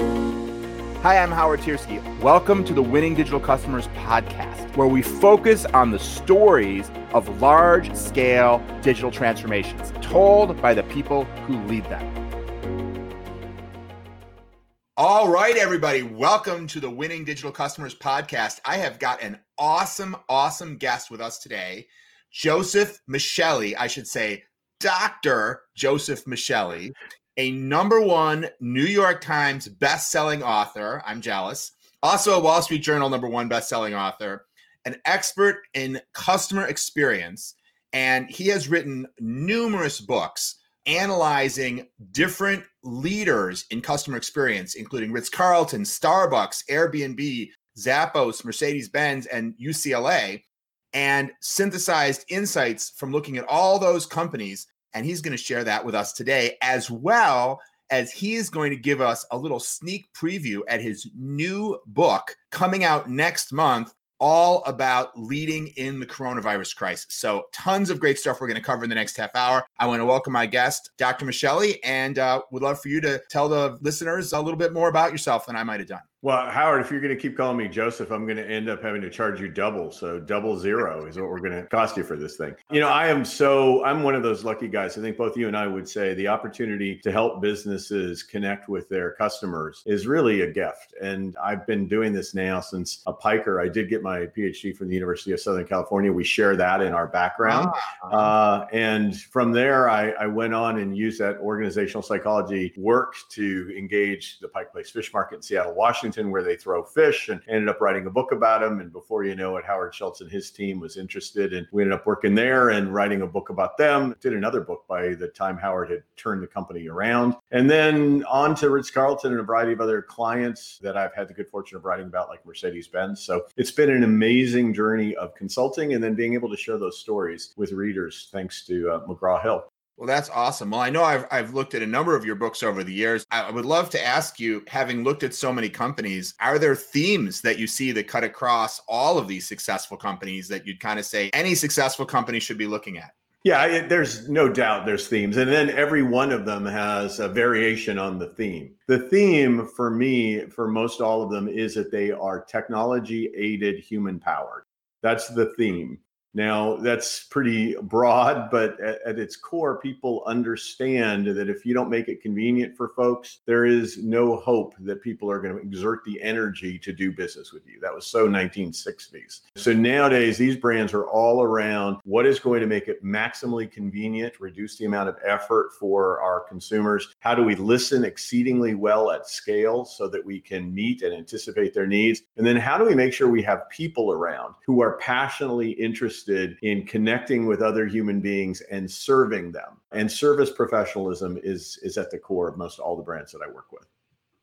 Hi, I'm Howard Tiersky. Welcome to the Winning Digital Customers podcast, where we focus on the stories of large scale digital transformations told by the people who lead them. All right, everybody, welcome to the Winning Digital Customers podcast. I have got an awesome, awesome guest with us today, Joseph Michelli. I should say, Dr. Joseph Michelli a number one New York Times best-selling author. I'm jealous. Also a Wall Street Journal number one best-selling author, an expert in customer experience, and he has written numerous books analyzing different leaders in customer experience, including Ritz Carlton, Starbucks, Airbnb, Zappos, Mercedes Benz, and UCLA, and synthesized insights from looking at all those companies and he's going to share that with us today, as well as he is going to give us a little sneak preview at his new book coming out next month all about leading in the coronavirus crisis. So, tons of great stuff we're going to cover in the next half hour. I want to welcome my guest, Dr. Michelli, and uh, would love for you to tell the listeners a little bit more about yourself than I might have done. Well, Howard, if you're going to keep calling me Joseph, I'm going to end up having to charge you double. So double zero is what we're going to cost you for this thing. You know, I am so I'm one of those lucky guys. I think both you and I would say the opportunity to help businesses connect with their customers is really a gift. And I've been doing this now since a piker. I did get my PhD from the University of Southern California. We share that in our background. Ah. Uh, and from there, I, I went on and used that organizational psychology work to engage the Pike Place Fish Market in Seattle, Washington Washington where they throw fish and ended up writing a book about them. And before you know it, Howard Schultz and his team was interested and we ended up working there and writing a book about them. Did another book by the time Howard had turned the company around. And then on to Ritz Carlton and a variety of other clients that I've had the good fortune of writing about, like Mercedes Benz. So it's been an amazing journey of consulting and then being able to share those stories with readers thanks to uh, McGraw Hill. Well, that's awesome. Well, I know I've, I've looked at a number of your books over the years. I would love to ask you, having looked at so many companies, are there themes that you see that cut across all of these successful companies that you'd kind of say any successful company should be looking at? Yeah, it, there's no doubt there's themes. And then every one of them has a variation on the theme. The theme for me, for most all of them, is that they are technology aided human powered. That's the theme. Now, that's pretty broad, but at, at, its core, people understand that if you don't make it convenient for folks, there is no hope that people are going to exert the energy to do business with you. That was so 1960s. So nowadays, these brands are all around what is going to make it maximally convenient, reduce the amount of effort for our consumers. How do we listen exceedingly well at scale so that we can meet and anticipate their needs? And then how do we make sure we have people around who are passionately interested? Interested in connecting with other human beings and serving them. And service professionalism is is at the core of most all the brands that I work with.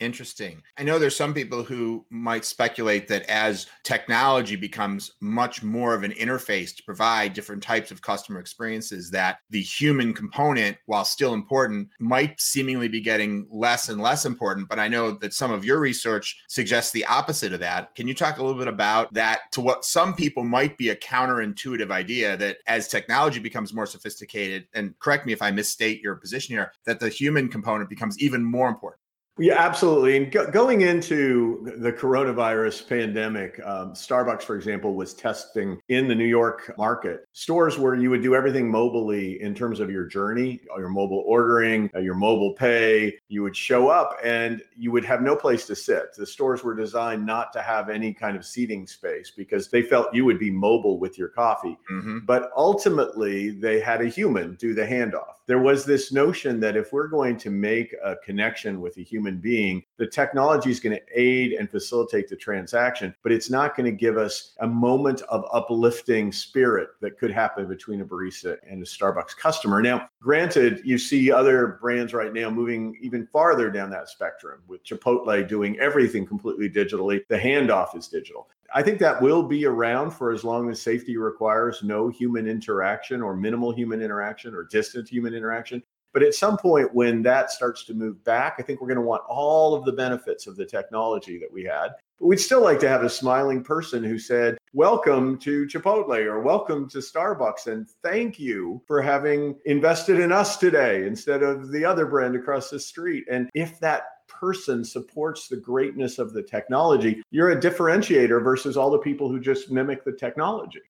Interesting. I know there's some people who might speculate that as technology becomes much more of an interface to provide different types of customer experiences, that the human component, while still important, might seemingly be getting less and less important. But I know that some of your research suggests the opposite of that. Can you talk a little bit about that to what some people might be a counterintuitive idea that as technology becomes more sophisticated, and correct me if I misstate your position here, that the human component becomes even more important? Yeah, absolutely. And go- going into the coronavirus pandemic, um, Starbucks, for example, was testing in the New York market stores where you would do everything mobily in terms of your journey, your mobile ordering, uh, your mobile pay. You would show up and you would have no place to sit. The stores were designed not to have any kind of seating space because they felt you would be mobile with your coffee. Mm-hmm. But ultimately, they had a human do the handoff. There was this notion that if we're going to make a connection with a human, being. The technology is going to aid and facilitate the transaction, but it's not going to give us a moment of uplifting spirit that could happen between a barista and a Starbucks customer. Now, granted, you see other brands right now moving even farther down that spectrum with Chipotle doing everything completely digitally. The handoff is digital. I think that will be around for as long as safety requires no human interaction or minimal human interaction or distant human interaction. But at some point, when that starts to move back, I think we're going to want all of the benefits of the technology that we had. But we'd still like to have a smiling person who said, Welcome to Chipotle or welcome to Starbucks. And thank you for having invested in us today instead of the other brand across the street. And if that person supports the greatness of the technology, you're a differentiator versus all the people who just mimic the technology.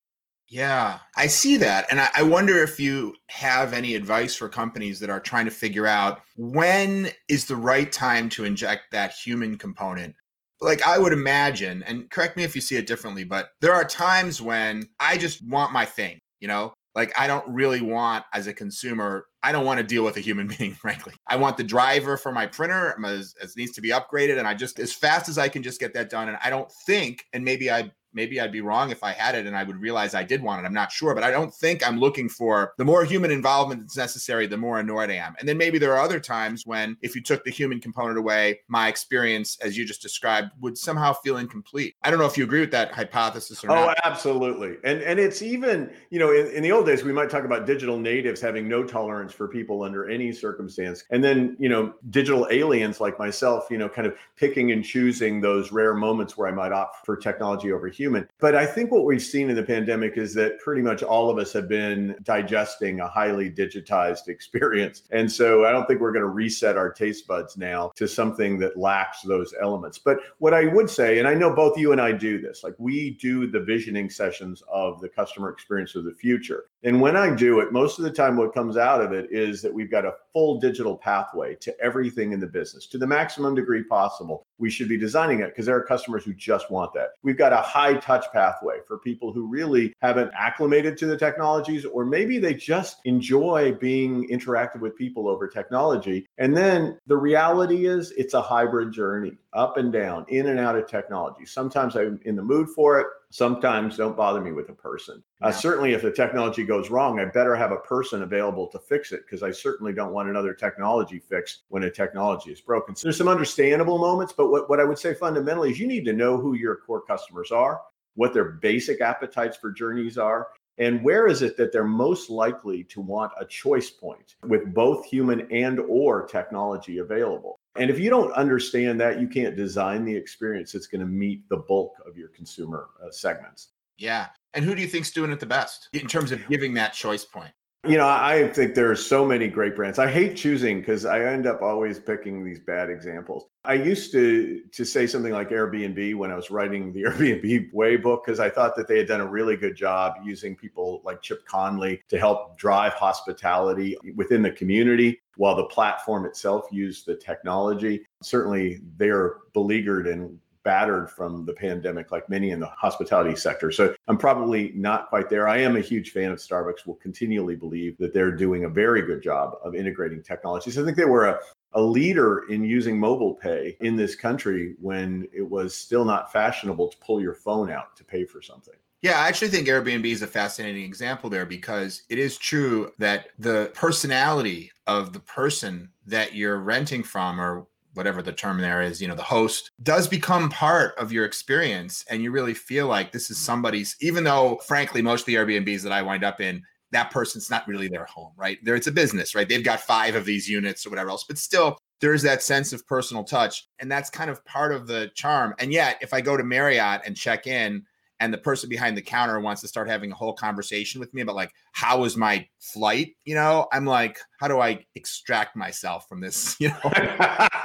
Yeah, I see that. And I, I, wonder if you have any advice for companies that are trying to figure out when is the right time to inject that human component. Like, I would imagine, and correct me if you see it differently, but there are times when I just want my thing, you know? Like, I don't really want, as a consumer, I don't want to deal with a human being, frankly. I want the driver for my printer as, needs to be upgraded. And I just, as fast as I can just get that done. And I don't think, and maybe I maybe I'd be wrong if I had it and I would realize I did want it. I'm not sure, but I don't think I'm looking for the more human involvement that's necessary, the more annoyed I am. And then maybe there are other times when if you took the human component away, my experience, as you just described, would somehow feel incomplete. I don't know if you agree with that hypothesis or oh, not. Oh, absolutely. And and it's even, you know, in, in the old days, we might talk about digital natives having no tolerance for people under any circumstance. And then, you know, digital aliens like myself, you know, kind of picking and choosing those rare moments where I might opt for technology over human. But I think what we've seen in the pandemic is that pretty much all of us have been digesting a highly digitized experience. And so I don't think we're going to reset our taste buds now to something that lacks those elements. But what I would say, and I know both you and I do this, like we do the visioning sessions of the customer experience of the future. And when I do it, most of the time, what comes out of it is that we've got a full digital pathway to everything in the business to the maximum degree possible. We should be designing it because there are customers who just want that. We've got a high touch pathway for people who really haven't acclimated to the technologies, or maybe they just enjoy being interactive with people over technology. And then the reality is it's a hybrid journey up and down, in and out of technology. Sometimes I'm in the mood for it. Sometimes don't bother me with a person. Uh. Uh, certainly, if the technology goes wrong, I better have a person available to fix it because I certainly don't want another technology fixed when a technology is broken. So there's some understandable moments, but what, what I would say fundamentally is you need to know who your core customers are, what their basic appetites for journeys are, and where is it that they're most likely to want a choice point with both human and or technology available and if you don't understand that, you can't design the experience that's going to meet the bulk of your consumer uh, segments. Yeah. And who do you think's doing it the best in terms of giving that choice point? You know, I think there are so many great brands. I hate choosing because I end up always picking these bad examples. I used to to say something like Airbnb when I was writing the Airbnb Way book because I thought that they had done a really good job using people like Chip Conley to help drive hospitality within the community while the platform itself used the technology. Certainly, they're beleaguered and battered from the pandemic, like many in the hospitality sector. So I'm probably not quite there. I am a huge fan of Starbucks, will continually believe that they're doing a very good job of integrating technologies. I think they were a, a leader in using mobile pay in this country when it was still not fashionable to pull your phone out to pay for something. Yeah, I actually think Airbnb is a fascinating example there because it is true that the personality of the person that you're renting from or whatever the term there is, you know, the host does become part of your experience. And you really feel like this is somebody's, even though, frankly, most of the Airbnbs that I wind up in, that person's not really their home, right? There, it's a business, right? They've got five of these units or whatever else, but still, there's that sense of personal touch. And that's kind of part of the charm. And yet, if I go to Marriott and check in, and the person behind the counter wants to start having a whole conversation with me about like how was my flight you know? I'm like how do i extract myself from this you know?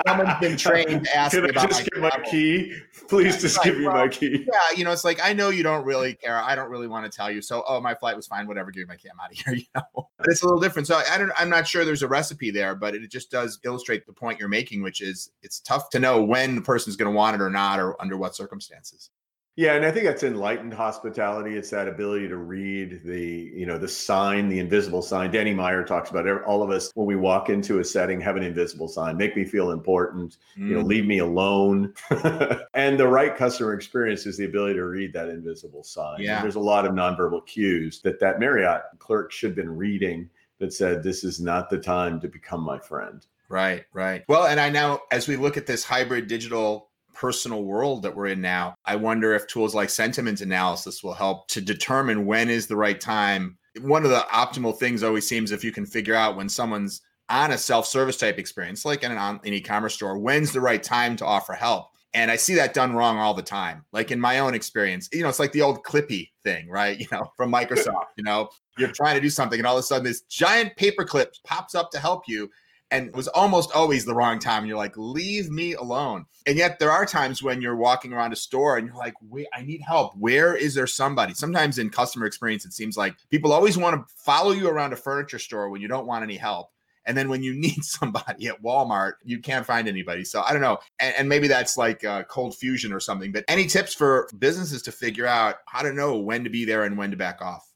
Someone's been trained to ask Can me I about just my, my key? Please just like, give me well, my key. yeah you know it's like i know you don't really care. I don't really want to tell you. So oh my flight was fine whatever give me my key i'm out of here you know? But it's a little different. So i don't i'm not sure there's a recipe there but it just does illustrate the point you're making which is it's tough to know when the person's going to want it or not or under what circumstances yeah, and I think that's enlightened hospitality. It's that ability to read the, you know, the sign, the invisible sign. Danny Meyer talks about it. all of us when we walk into a setting have an invisible sign. Make me feel important. Mm. You know, mm. leave me alone. and the right customer experience is the ability to read that invisible sign. Yeah. And there's a lot of nonverbal cues that that Marriott clerk should have been reading that said, "This is not the time to become my friend." Right, right. Well, and I now, as we look at this hybrid digital personal world that we're in now. I wonder if tools like sentiment analysis will help to determine when is the right time. One of the optimal things always seems if you can figure out when someone's on a self-service type experience, like in an, an e-commerce store, when's the right time to offer help. And I see that done wrong all the time. Like in my own experience, you know, it's like the old Clippy thing, right? You know, from Microsoft, you know, you're trying to do something and all of a sudden this giant paperclip pops up to help you and it was almost always the wrong time. And you're like, leave me alone. And yet there are times when you're walking around a store and you're like, wait, I need help. Where is there somebody? Sometimes in customer experience, it seems like people always want to follow you around a furniture store when you don't want any help. And then when you need somebody at Walmart, you can't find anybody. So I don't know. And, and maybe that's like cold fusion or something. But any tips for businesses to figure out how to know when to be there and when to back off?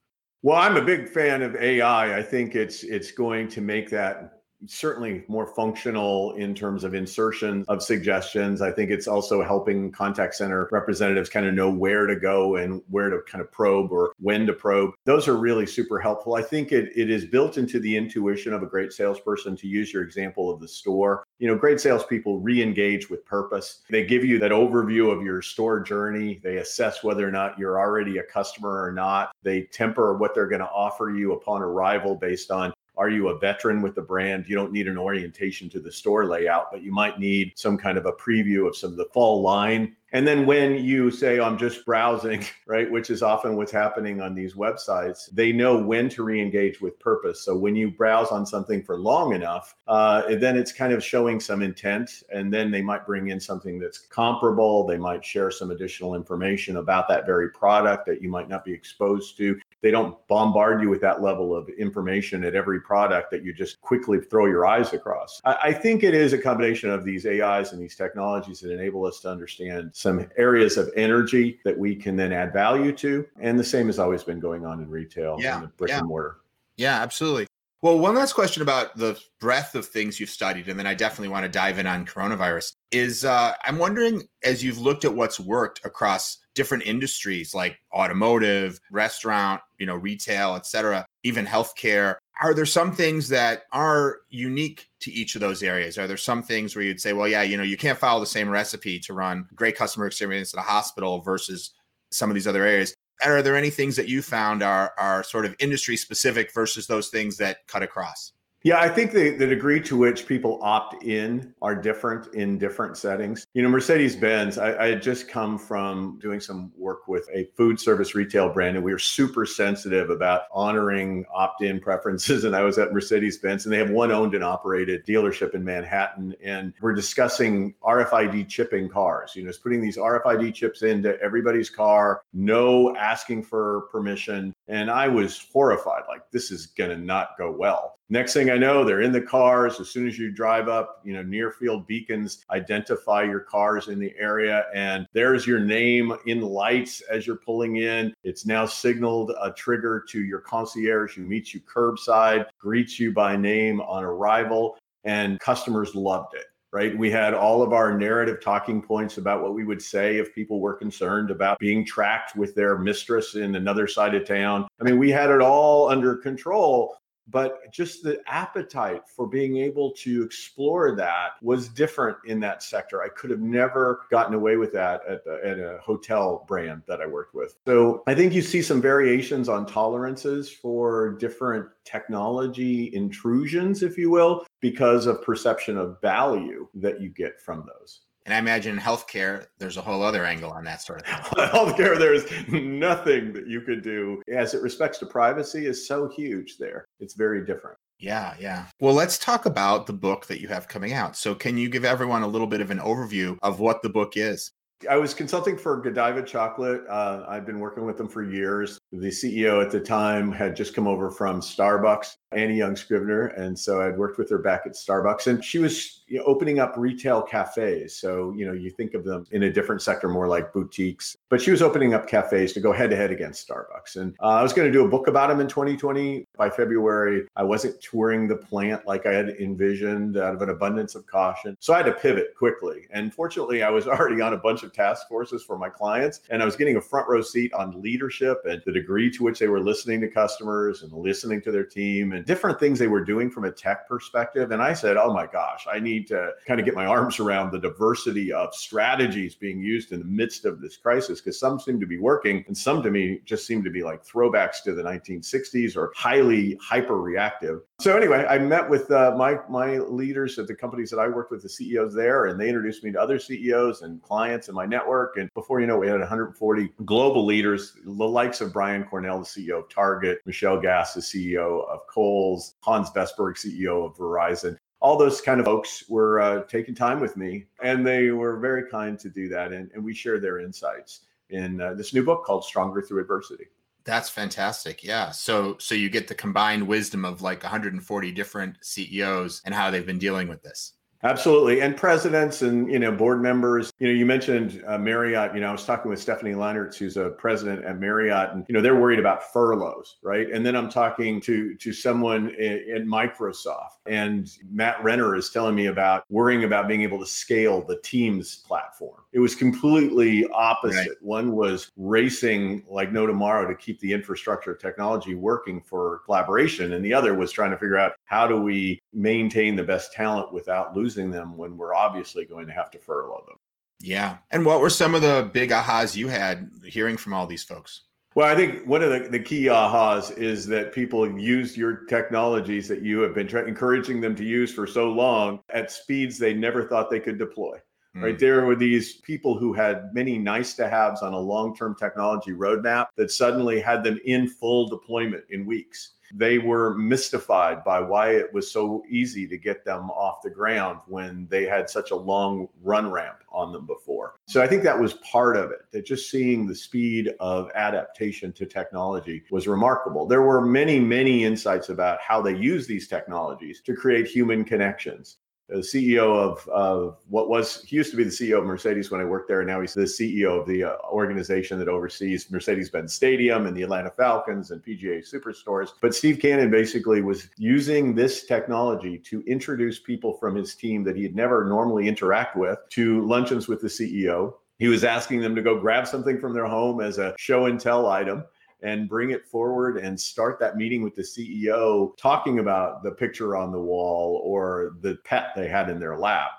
Well, I'm a big fan of AI. I think it's it's going to make that certainly more functional in terms of insertion of suggestions. I think it's also helping contact center representatives kind of know where to go and where to kind of probe or when to probe. Those are really super helpful. I think it, it is built into the intuition of a great salesperson to use your example of the store. You know, great salespeople re engage with purpose. They give you that overview of your store journey. They assess whether or not you're already a customer or not. They temper what they're going to offer you upon arrival based on are you a veteran with the brand? You don't need an orientation to the store layout, but you might need some kind of a preview of some of the fall line. And then when you say, I'm just browsing, right, which is often what's happening on these websites, they know when to re engage with purpose. So when you browse on something for long enough, uh, then it's kind of showing some intent. And then they might bring in something that's comparable. They might share some additional information about that very product that you might not be exposed to they don't bombard you with that level of information at every product that you just quickly throw your eyes across. I, I, think it is a combination of these AIs and these technologies that enable us to understand some areas of energy that we can then add value to. And the same has always been going on in retail yeah, and brick yeah. and mortar. Yeah, absolutely. Well, one last question about the breadth of things you've studied, and then I definitely want to dive in on coronavirus. Is uh, I'm wondering, as you've looked at what's worked across different industries like automotive, restaurant, you know, retail, et cetera, even healthcare, are there some things that are unique to each of those areas? Are there some things where you'd say, well, yeah, you know, you can't follow the same recipe to run great customer experience at a hospital versus some of these other areas? Are there any things that you found are are sort of industry specific versus those things that cut across? Yeah, I think the, the degree to which people opt in are different in different settings. You know, Mercedes Benz, I, I, had just come from doing some work with a food service retail brand, and we were super sensitive about honoring opt in preferences. And I was at Mercedes Benz, and they have one owned and operated dealership in Manhattan. And we're discussing RFID chipping cars, you know, it's putting these RFID chips into everybody's car, no asking for permission. And I was horrified, like, this is going to not go well. Next thing I know, they're in the cars. As soon as you drive up, you know, near field beacons identify your cars in the area, and there's your name in lights as you're pulling in. It's now signaled a trigger to your concierge who meets you curbside, greets you by name on arrival, and customers loved it right? We had all of our narrative talking points about what we would say if people were concerned about being tracked with their mistress in another side of town. I mean, we had it all under control but just the appetite for being able to explore that was different in that sector. I could have never gotten away with that at, the, at a hotel brand that I worked with. So I think you see some variations on tolerances for different technology intrusions, if you will, because of perception of value that you get from those. And I imagine in healthcare, there's a whole other angle on that sort of thing. healthcare, there's nothing that you could do as it respects to privacy is so huge there. It's very different. Yeah, yeah. Well, let's talk about the book that you have coming out. So, can you give everyone a little bit of an overview of what the book is? I was consulting for Godiva Chocolate. Uh, I've been working with them for years. The CEO at the time had just come over from Starbucks, Annie Young Scrivner. And so I'd worked with her back at Starbucks. And she was you know, opening up retail cafes. So, you know, you think of them in a different sector, more like boutiques. But she was opening up cafes to go head to head against Starbucks. And uh, I was going to do a book about them in 2020. By February, I wasn't touring the plant like I had envisioned out of an abundance of caution. So I had to pivot quickly. And fortunately, I was already on a bunch of task forces for my clients. And I was getting a front row seat on leadership and the degree to which they were listening to customers and listening to their team and different things they were doing from a tech perspective. And I said, oh my gosh, I need to kind of get my arms around the diversity of strategies being used in the midst of this crisis because some seem to be working and some to me just seem to be like throwbacks to the 1960s or highly hyper reactive. So anyway, I met with uh, my my leaders at the companies that I worked with, the CEOs there, and they introduced me to other CEOs and clients in my network. And before you know, it, we had 140 global leaders, the likes of Brian Cornell, the CEO of Target, Michelle Gass, the CEO of Kohl's, Hans Vestberg, CEO of Verizon, all those kind of folks were uh, taking time with me, and they were very kind to do that. And, and we shared their insights in uh, this new book called Stronger Through Adversity. That's fantastic. Yeah. So so you get the combined wisdom of like 140 different CEOs and how they've been dealing with this. Absolutely. And presidents and, you know, board members, you know, you mentioned uh, Marriott, you know, I was talking with Stephanie Linnartz, who's a president at Marriott and, you know, they're worried about furloughs, right? And then I'm talking to, to someone at Microsoft and Matt Renner is telling me about worrying about being able to scale the Teams platform. It was completely opposite. Right. One was racing like no tomorrow to keep the infrastructure technology working for collaboration. And the other was trying to figure out how do we maintain the best talent without losing losing them when we're obviously going to have to furlough them. Yeah. And what were some of the big ahas you had hearing from all these folks? Well, I think one of the, the key ahas is that people use your technologies that you have been tra- encouraging them to use for so long at speeds they never thought they could deploy. Mm. Right. There were these people who had many nice to haves on a long term technology roadmap that suddenly had them in full deployment in weeks they were mystified by why it was so easy to get them off the ground when they had such a long run ramp on them before. So I think that was part of it, that just seeing the speed of adaptation to technology was remarkable. There were many, many insights about how they use these technologies to create human connections the CEO of, of what was, he used to be the CEO of Mercedes when I worked there. And now he's the CEO of the uh, organization that oversees Mercedes Benz Stadium and the Atlanta Falcons and PGA Superstores. But Steve Cannon basically was using this technology to introduce people from his team that he'd never normally interact with to luncheons with the CEO. He was asking them to go grab something from their home as a show and tell item and bring it forward and start that meeting with the CEO talking about the picture on the wall or the pet they had in their lap.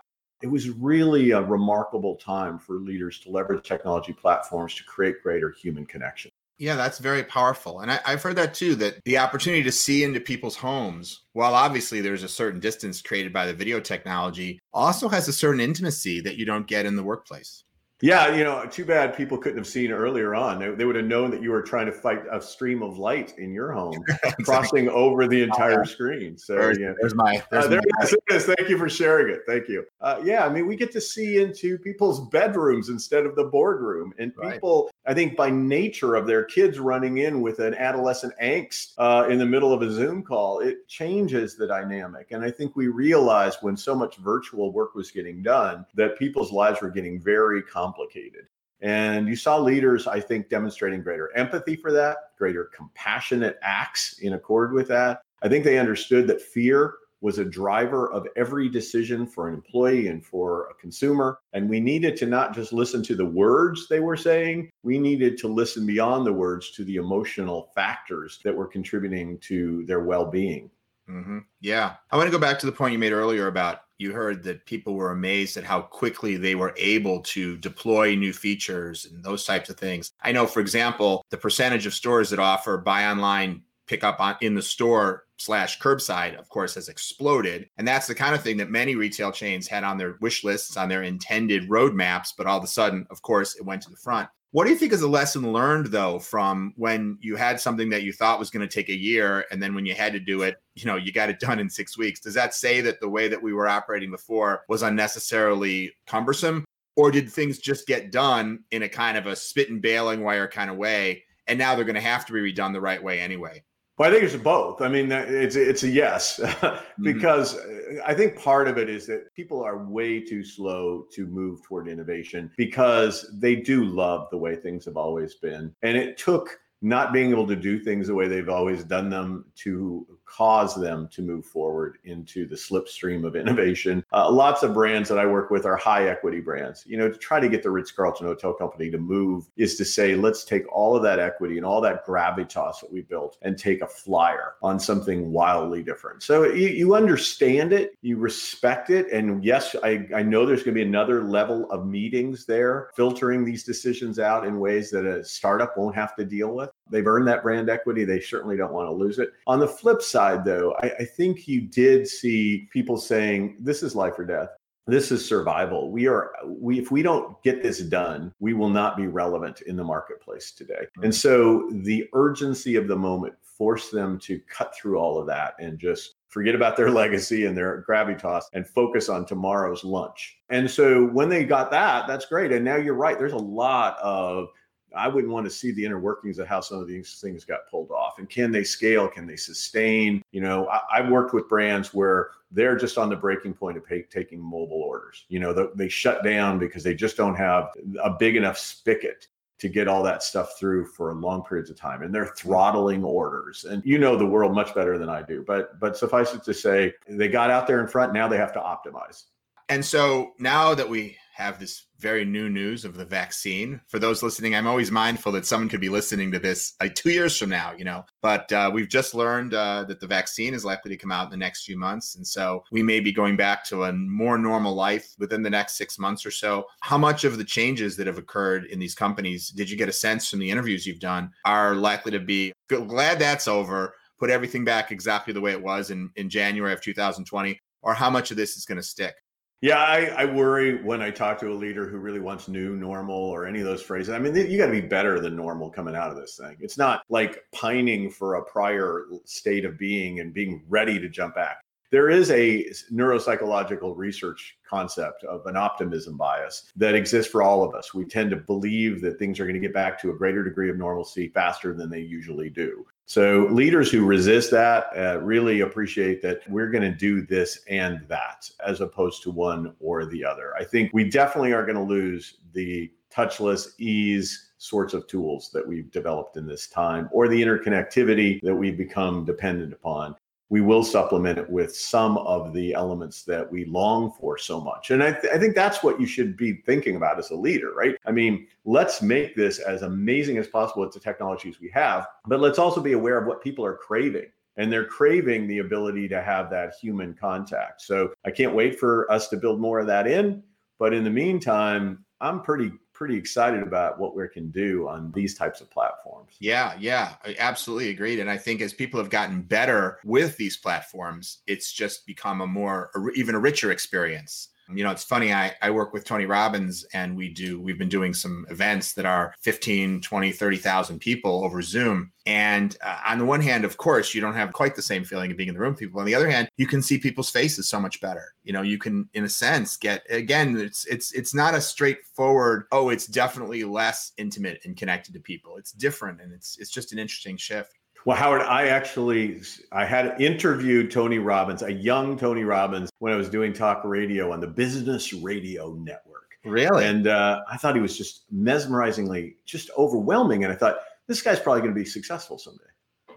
It was really a remarkable time for leaders to leverage technology platforms to create greater human connection. Yeah, that's very powerful. And I, have heard that too that the opportunity to see into people's homes, while obviously there's a certain distance created by the video technology, also has a certain intimacy that you don't get in the workplace. Yeah, you know, too bad people couldn't have seen earlier on. They, they would have known that you were trying to fight a stream of light in your home, exactly. crossing over the entire screen. So, there's, yeah, there's my. Uh, there's uh, there my. it is. Thank you for sharing it. Thank you. Uh, yeah, I mean, we get to see into people's bedrooms instead of the boardroom, and people, right. I think, by nature of their kids running in with an adolescent angst uh, in the middle of a Zoom call, it changes the dynamic. And I think we realized when so much virtual work was getting done that people's lives were getting very complicated complicated. And you saw leaders, I think, demonstrating greater empathy for that, greater compassionate acts in accord with that. I think they understood that fear was a driver of every decision for an employee and for a consumer. And we needed to not just listen to the words they were saying, we needed to listen beyond the words to the emotional factors that were contributing to their well being. Mm-hmm. Yeah. I want to go back to the point you made earlier about you heard that people were amazed at how quickly they were able to deploy new features and those types of things. I know, for example, the percentage of stores that offer buy online, pick up on, in the store slash curbside, of course, has exploded. And that's the kind of thing that many retail chains had on their wish lists, on their intended roadmaps. But all of a sudden, of course, it went to the front. What do you think is a lesson learned though from when you had something that you thought was going to take a year and then when you had to do it, you know, you got it done in 6 weeks? Does that say that the way that we were operating before was unnecessarily cumbersome or did things just get done in a kind of a spit and baling wire kind of way and now they're going to have to be redone the right way anyway? Well, I think it's both. I mean, it's it's a yes, mm-hmm. because mm-hmm. I think part of it is that people are way too slow to move toward innovation because they do love the way things have always been, and it took not being able to do things the way they've always done them to cause them to move forward into the slipstream of innovation. Uh, lots of brands that I work with are high equity brands. You know, to try to get the Ritz Carlton Hotel Company to move is to say, let's take all of that equity and all that gravitas that we built and take a flyer on something wildly different. So you, you understand it, you respect it. And yes, I, I know there's going to be another level of meetings there, filtering these decisions out in ways that a startup won't have to deal with. They've earned that brand equity. They certainly don't want to lose it. On the flip side, though, I, I think you did see people saying, this is life or death this is survival we are we if we don't get this done we will not be relevant in the marketplace today and so the urgency of the moment forced them to cut through all of that and just forget about their legacy and their gravitas and focus on tomorrow's lunch. And so when they got that, that's great. And now you're right, there's a lot of I wouldn't want to see the inner workings of how some of these things got pulled off. And can they scale? Can they sustain? You know, I, have worked with brands where they're just on the breaking point of pay, taking mobile orders. You know, the, they shut down because they just don't have a big enough spigot to get all that stuff through for long periods of time and they're throttling orders and you know the world much better than i do but but suffice it to say they got out there in front now they have to optimize and so now that we have this very new news of the vaccine. For those listening, I'm always mindful that someone could be listening to this like two years from now, you know. But uh, we've just learned uh, that the vaccine is likely to come out in the next few months. And so we may be going back to a more normal life within the next six months or so. How much of the changes that have occurred in these companies did you get a sense from the interviews you've done are likely to be glad that's over? Put everything back exactly the way it was in, in January of 2020, or how much of this is going to stick? Yeah, I, I, worry when I talk to a leader who really wants new normal or any of those phrases. I mean, you got to be better than normal coming out of this thing. It's not like pining for a prior state of being and being ready to jump back. There is a neuropsychological research concept of an optimism bias that exists for all of us. We tend to believe that things are going to get back to a greater degree of normalcy faster than they usually do. So, leaders who resist that uh, really appreciate that we're going to do this and that as opposed to one or the other. I think we definitely are going to lose the touchless ease sorts of tools that we've developed in this time or the interconnectivity that we've become dependent upon we will supplement it with some of the elements that we long for so much. And I, th- I, think that's what you should be thinking about as a leader, right? I mean, let's make this as amazing as possible with the technologies we have, but let's also be aware of what people are craving. And they're craving the ability to have that human contact. So I can't wait for us to build more of that in. But in the meantime, I'm pretty pretty excited about what we can do on these types of platforms. Yeah, yeah, I absolutely agreed. And I think as people have gotten better with these platforms, it's just become a more, even a richer experience you know, it's funny. I, I work with Tony Robbins and we do, we've been doing some events that are 15, 20, 30,000 people over Zoom. And uh, on the one hand, of course, you don't have quite the same feeling of being in the room with people. On the other hand, you can see people's faces so much better. You know, you can, in a sense, get again. It's it's it's not a straightforward. Oh, it's definitely less intimate and connected to people. It's different, and it's it's just an interesting shift. Well, Howard, I actually I had interviewed Tony Robbins, a young Tony Robbins, when I was doing talk radio on the Business Radio Network. Really? And uh, I thought he was just mesmerizingly, just overwhelming. And I thought this guy's probably going to be successful someday.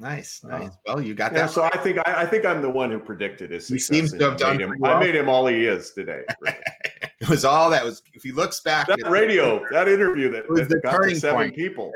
Nice, nice. Uh, well, you got yeah, that. So I think I, I, think I'm the one who predicted his success. He seems to have done. Him, well. I made him all he is today. it was all that was. If he looks back, that radio, that interview that, was that the got turning seven point. people,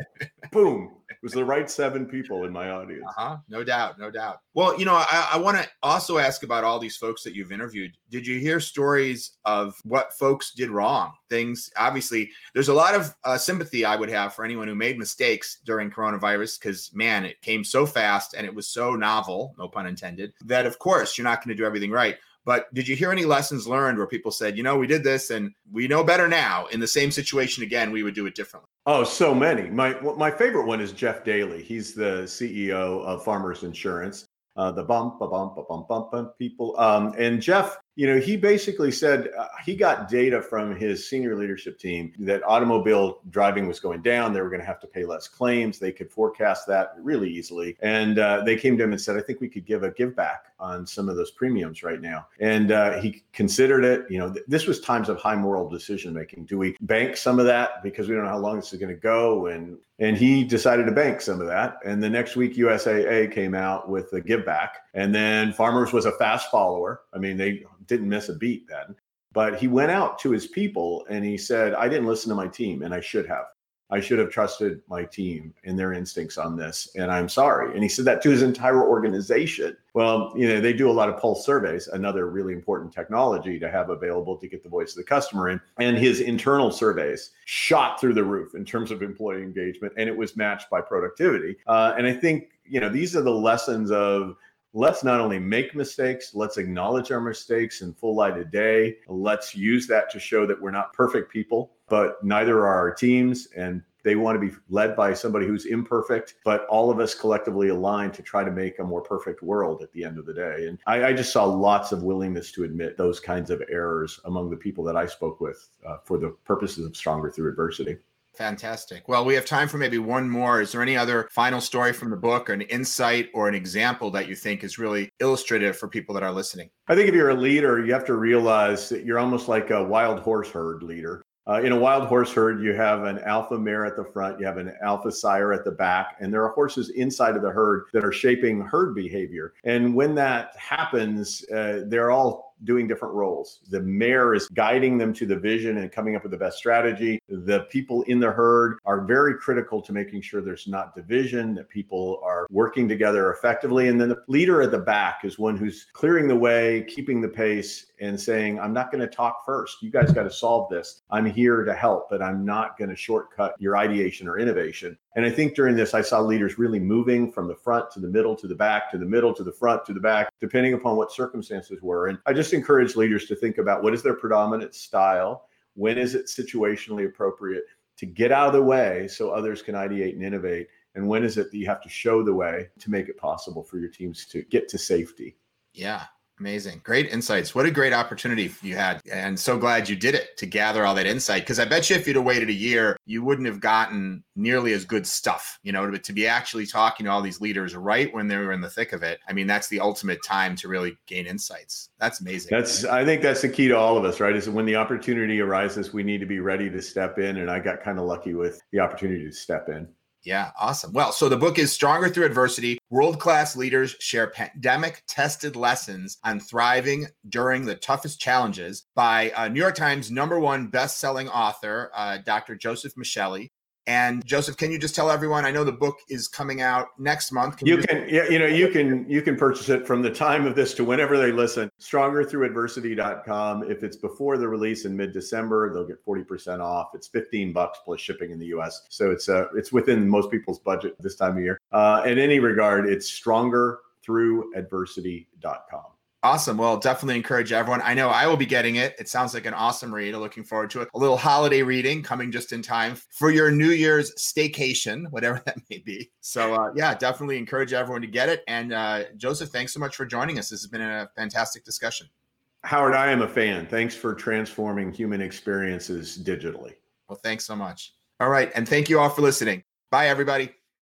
boom, was the right seven people in my audience. Uh-huh. No doubt, no doubt. Well, you know, I, I want to also ask about all these folks that you've interviewed. Did you hear stories of what folks did wrong? Things, obviously, there's a lot of uh, sympathy I would have for anyone who made mistakes during coronavirus because, man, it came so fast and it was so novel, no pun intended, that of course you're not going to do everything right. But did you hear any lessons learned where people said, you know, we did this and we know better now. In the same situation again, we would do it differently? Oh, so many. My my favorite one is Jeff Dailey. He's the CEO of Farmers Insurance. Uh, the bump, a bump, a bump, bump, bump people. Um, and Jeff you know, he basically said uh, he got data from his senior leadership team that automobile driving was going down. They were going to have to pay less claims. They could forecast that really easily. And uh, they came to him and said, I think we could give a give back on some of those premiums right now. And uh, he considered it. You know, th- this was times of high moral decision making. Do we bank some of that because we don't know how long this is going to go? And and he decided to bank some of that. And the next week, USAA came out with a give back. And then Farmers was a fast follower. I mean, they didn't miss a beat then. But he went out to his people and he said, I didn't listen to my team and I should have. I should have trusted my team and their instincts on this. And I'm sorry. And he said that to his entire organization. Well, you know, they do a lot of pulse surveys, another really important technology to have available to get the voice of the customer in. And his internal surveys shot through the roof in terms of employee engagement, and it was matched by productivity. Uh, and I think, you know, these are the lessons of let's not only make mistakes, let's acknowledge our mistakes in full light of day. Let's use that to show that we're not perfect people, but neither are our teams. And they want to be led by somebody who's imperfect, but all of us collectively aligned to try to make a more perfect world at the end of the day. And I, I just saw lots of willingness to admit those kinds of errors among the people that I spoke with uh, for the purposes of Stronger Through Adversity. Fantastic. Well, we have time for maybe one more. Is there any other final story from the book, or an insight or an example that you think is really illustrative for people that are listening? I think if you're a leader, you have to realize that you're almost like a wild horse herd leader. Uh, in a wild horse herd, you have an alpha mare at the front, you have an alpha sire at the back, and there are horses inside of the herd that are shaping herd behavior. And when that happens, uh, they're all doing different roles. The mare is guiding them to the vision and coming up with the best strategy. The people in the herd are very critical to making sure there's not division, that people are working together effectively. And then the leader at the back is one who's clearing the way, keeping the pace, and saying, I'm not going to talk first. You guys got to solve this. I'm here to help, but I'm not going to shortcut your ideation or innovation. And I think during this, I saw leaders really moving from the front to the middle to the back to the middle to the front to the back, depending upon what circumstances were. And I just encourage leaders to think about what is their predominant style? When is it situationally appropriate to get out of the way so others can ideate and innovate? And when is it that you have to show the way to make it possible for your teams to get to safety? Yeah, Amazing. Great insights. What a great opportunity you had. And so glad you did it to gather all that insight. Because I bet you if you'd have waited a year, you wouldn't have gotten nearly as good stuff, you know, but to be actually talking to all these leaders right when they were in the thick of it. I mean, that's the ultimate time to really gain insights. That's amazing. That's, I think that's the key to all of us, right? Is when the opportunity arises, we need to be ready to step in. And I got kind of lucky with the opportunity to step in. Yeah, awesome. Well, so the book is Stronger Through Adversity. World class leaders share pandemic tested lessons on thriving during the toughest challenges by uh, New York Times number one best selling author, uh, Dr. Joseph Michelli. And Joseph, can you just tell everyone? I know the book is coming out next month. Can you, you can, yeah, you know, you can you can purchase it from the time of this to whenever they listen. Strongerthroughadversity.com. If it's before the release in mid-December, they'll get 40% off. It's 15 bucks plus shipping in the US. So it's uh it's within most people's budget this time of year. Uh, in any regard, it's strongerthroughadversity.com. Awesome. Well, definitely encourage everyone. I know I will be getting it. It sounds like an awesome read. I'm looking forward to it. A little holiday reading coming just in time for your New Year's staycation, whatever that may be. So, uh, yeah, definitely encourage everyone to get it. And uh, Joseph, thanks so much for joining us. This has been a fantastic discussion. Howard, I am a fan. Thanks for transforming human experiences digitally. Well, thanks so much. All right. And thank you all for listening. Bye, everybody.